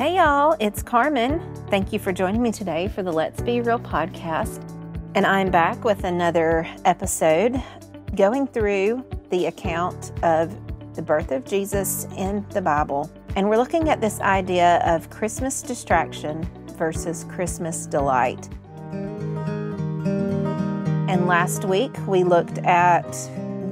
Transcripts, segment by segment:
Hey, y'all, it's Karmen. Thank you for joining me today for the Let's Be Real podcast. And I'm back with another episode going through the account of the birth of Jesus in the Bible. And we're looking at this idea of Christmas distraction versus Christmas delight. And last week we looked at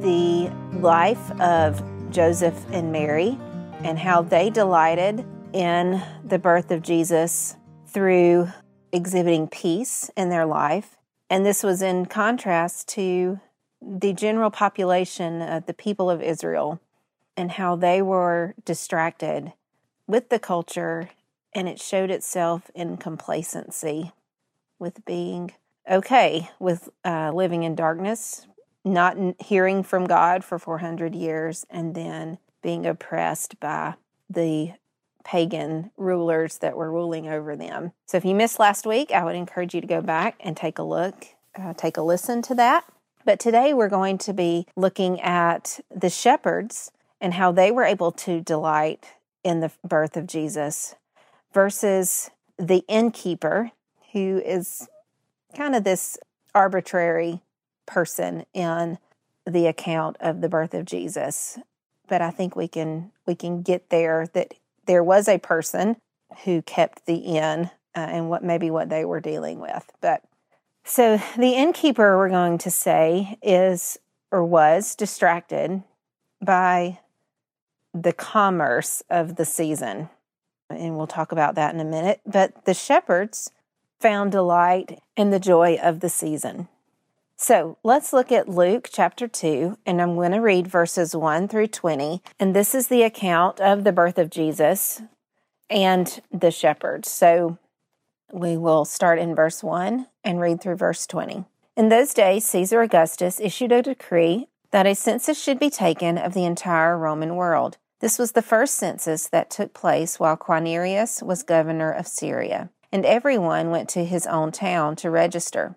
the life of Joseph and Mary and how they delighted in the birth of Jesus through exhibiting peace in their life. And this was in contrast to the general population of the people of Israel and how they were distracted with the culture, and it showed itself in complacency with being okay with uh, living in darkness, not hearing from God for 400 years, and then being oppressed by the pagan rulers that were ruling over them. So if you missed last week, I would encourage you to go back and take a look, uh, take a listen to that. But today we're going to be looking at the shepherds and how they were able to delight in the birth of Jesus versus the innkeeper, who is kind of this arbitrary person in the account of the birth of Jesus. But I think we can we can get there that there was a person who kept the inn uh, and what maybe what they were dealing with. But so the innkeeper we're going to say is or was distracted by the commerce of the season. And we'll talk about that in a minute. But the shepherds found delight in the joy of the season. So let's look at Luke chapter 2, and I'm going to read verses 1 through 20. And this is the account of the birth of Jesus and the shepherds. So we will start in verse 1 and read through verse 20. In those days, Caesar Augustus issued a decree that a census should be taken of the entire Roman world. This was the first census that took place while Quirinius was governor of Syria, and everyone went to his own town to register.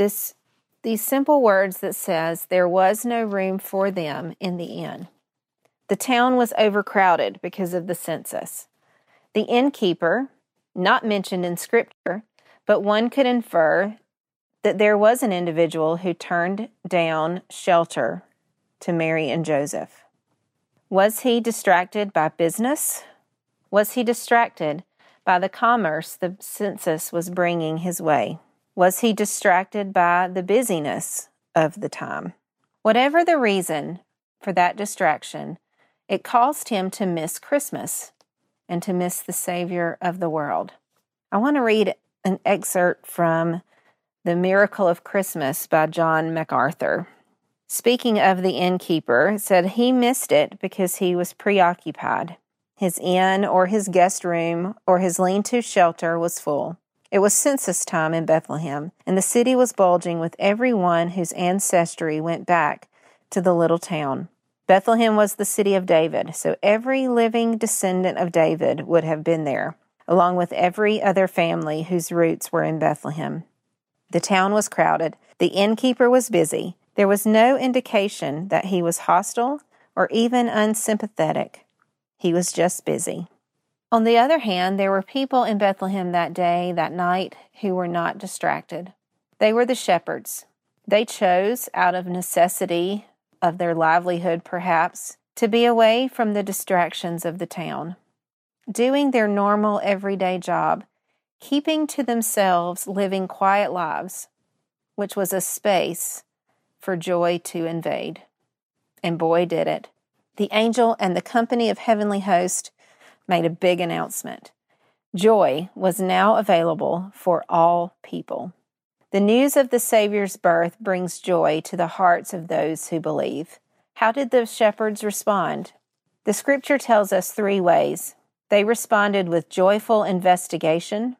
this these simple words that says there was no room for them in the inn. The town was overcrowded because of the census. The innkeeper, not mentioned in scripture, but one could infer that there was an individual who turned down shelter to Mary and Joseph. Was he distracted by business? Was he distracted by the commerce the census was bringing his way? Was he distracted by the busyness of the time? Whatever the reason for that distraction, it caused him to miss Christmas and to miss the Savior of the world. I want to read an excerpt from The Miracle of Christmas by John MacArthur. Speaking of the innkeeper, said he missed it because he was preoccupied. His inn or his guest room or his lean to shelter was full. It was census time in Bethlehem, and the city was bulging with every one whose ancestry went back to the little town. Bethlehem was the city of David, so every living descendant of David would have been there, along with every other family whose roots were in Bethlehem. The town was crowded. The innkeeper was busy. There was no indication that he was hostile or even unsympathetic. He was just busy. On the other hand, there were people in Bethlehem that day, that night, who were not distracted. They were the shepherds. They chose, out of necessity of their livelihood perhaps, to be away from the distractions of the town, doing their normal everyday job keeping to themselves, living quiet lives, which was a space for joy to invade. And boy, did it. The angel and the company of heavenly hosts made a big announcement. Joy was now available for all people. The news of the Savior's birth brings joy to the hearts of those who believe. How did the shepherds respond? The scripture tells us three ways. They responded with joyful investigation,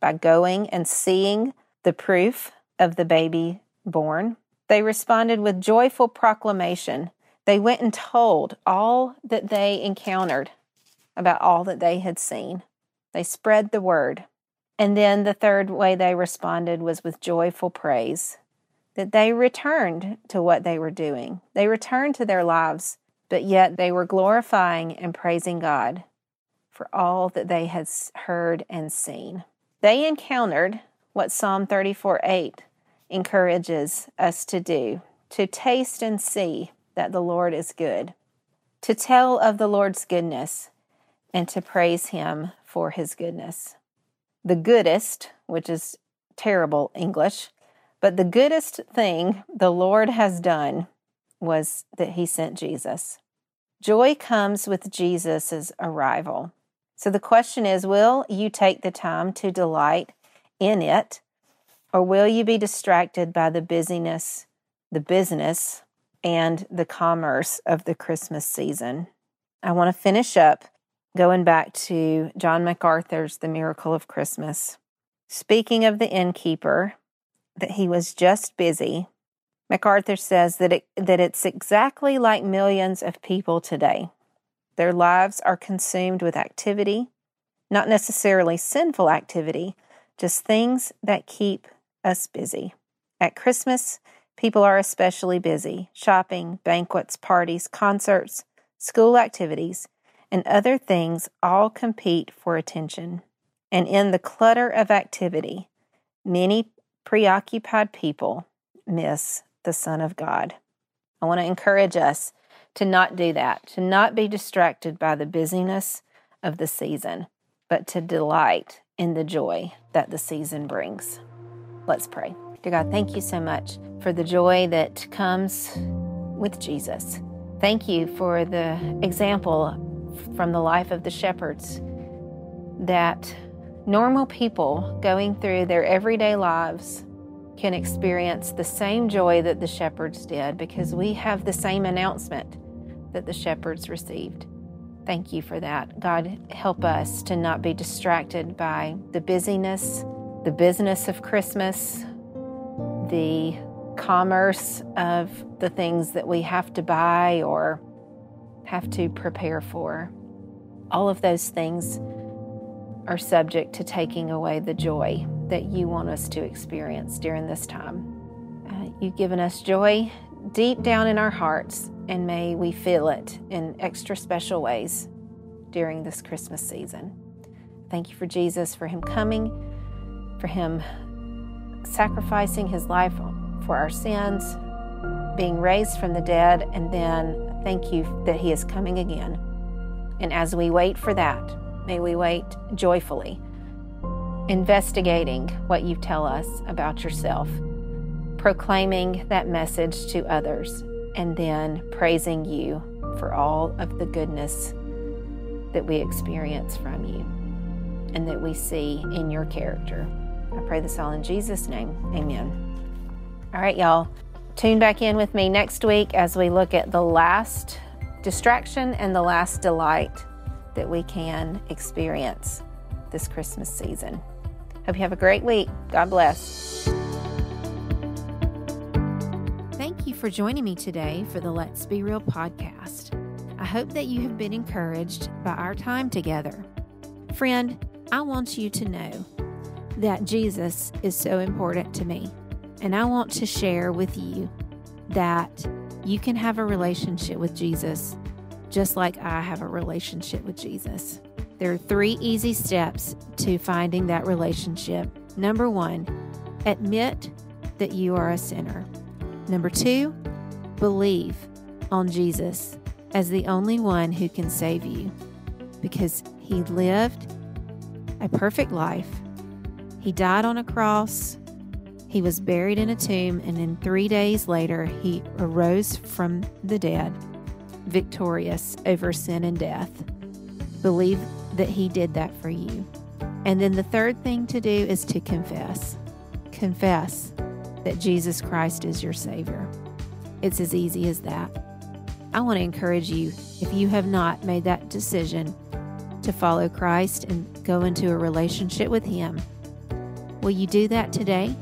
by going and seeing the proof of the baby born. They responded with joyful proclamation. They went and told all that they encountered about all that they had seen. They spread the word. And then the third way they responded was with joyful praise that they returned to what they were doing. They returned to their lives, but yet they were glorifying and praising God for all that they had heard and seen. They encountered what Psalm 34 8 encourages us to do to taste and see that the Lord is good, to tell of the Lord's goodness, and to praise Him for His goodness. The goodest, which is terrible English, but the goodest thing the Lord has done was that He sent Jesus. Joy comes with Jesus' arrival. So the question is will you take the time to delight in it, or will you be distracted by the busyness, the business, and the commerce of the Christmas season? I want to finish up going back to John MacArthur's The Miracle of Christmas. Speaking of the innkeeper, that he was just busy, MacArthur says that, it, that it's exactly like millions of people today. Their lives are consumed with activity, not necessarily sinful activity, just things that keep us busy. At Christmas, people are especially busy shopping, banquets, parties, concerts, school activities, and other things all compete for attention. And in the clutter of activity, many preoccupied people miss the Son of God. I want to encourage us to not do that, to not be distracted by the busyness of the season, but to delight in the joy that the season brings. Let's pray. Dear God, thank you so much for the joy that comes with Jesus. Thank you for the example from the life of the shepherds that normal people going through their everyday lives can experience the same joy that the shepherds did because we have the same announcement that the shepherds received. Thank you for that. God, help us to not be distracted by the busyness, the business of Christmas, the commerce of the things that we have to buy or have to prepare for. All of those things are subject to taking away the joy that you want us to experience during this time. Uh, you've given us joy deep down in our hearts, and may we feel it in extra special ways during this Christmas season. Thank you for Jesus, for Him coming, for Him sacrificing His life for our sins, being raised from the dead, and then thank you that He is coming again. And as we wait for that, may we wait joyfully investigating what you tell us about yourself, proclaiming that message to others, and then praising you for all of the goodness that we experience from you and that we see in your character. I pray this all in Jesus' name. Amen. All right, y'all. Tune back in with me next week as we look at the last distraction and the last delight that we can experience this Christmas season. Hope you have a great week. God bless. Thank you for joining me today for the Let's Be Real podcast. I hope that you have been encouraged by our time together. Friend, I want you to know that Jesus is so important to me. And I want to share with you that you can have a relationship with Jesus just like I have a relationship with Jesus. There are three easy steps to finding that relationship. Number one, admit that you are a sinner. Number two, believe on Jesus as the only one who can save you because he lived a perfect life. He died on a cross he was buried in a tomb, and then three days later, he arose from the dead, victorious over sin and death. Believe that he did that for you. And then the third thing to do is to confess. Confess that Jesus Christ is your Savior. It's as easy as that. I want to encourage you, if you have not made that decision to follow Christ and go into a relationship with Him, will you do that today?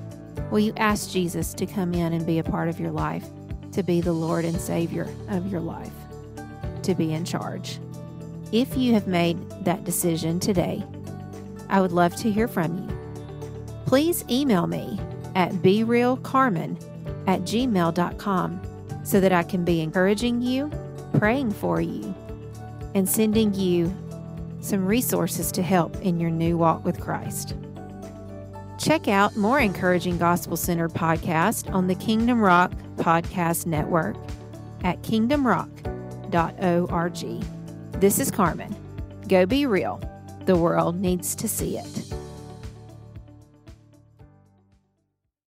Will you ask Jesus to come in and be a part of your life, to be the Lord and Savior of your life, to be in charge? If you have made that decision today, I would love to hear from you. Please email me at berealcarmen at gmail.com so that I can be encouraging you, praying for you, and sending you some resources to help in your new walk with Christ. Check out more encouraging gospel centered podcasts on the Kingdom Rock Podcast Network at kingdomrock.org. This is Karmen. Go be real. The world needs to see it.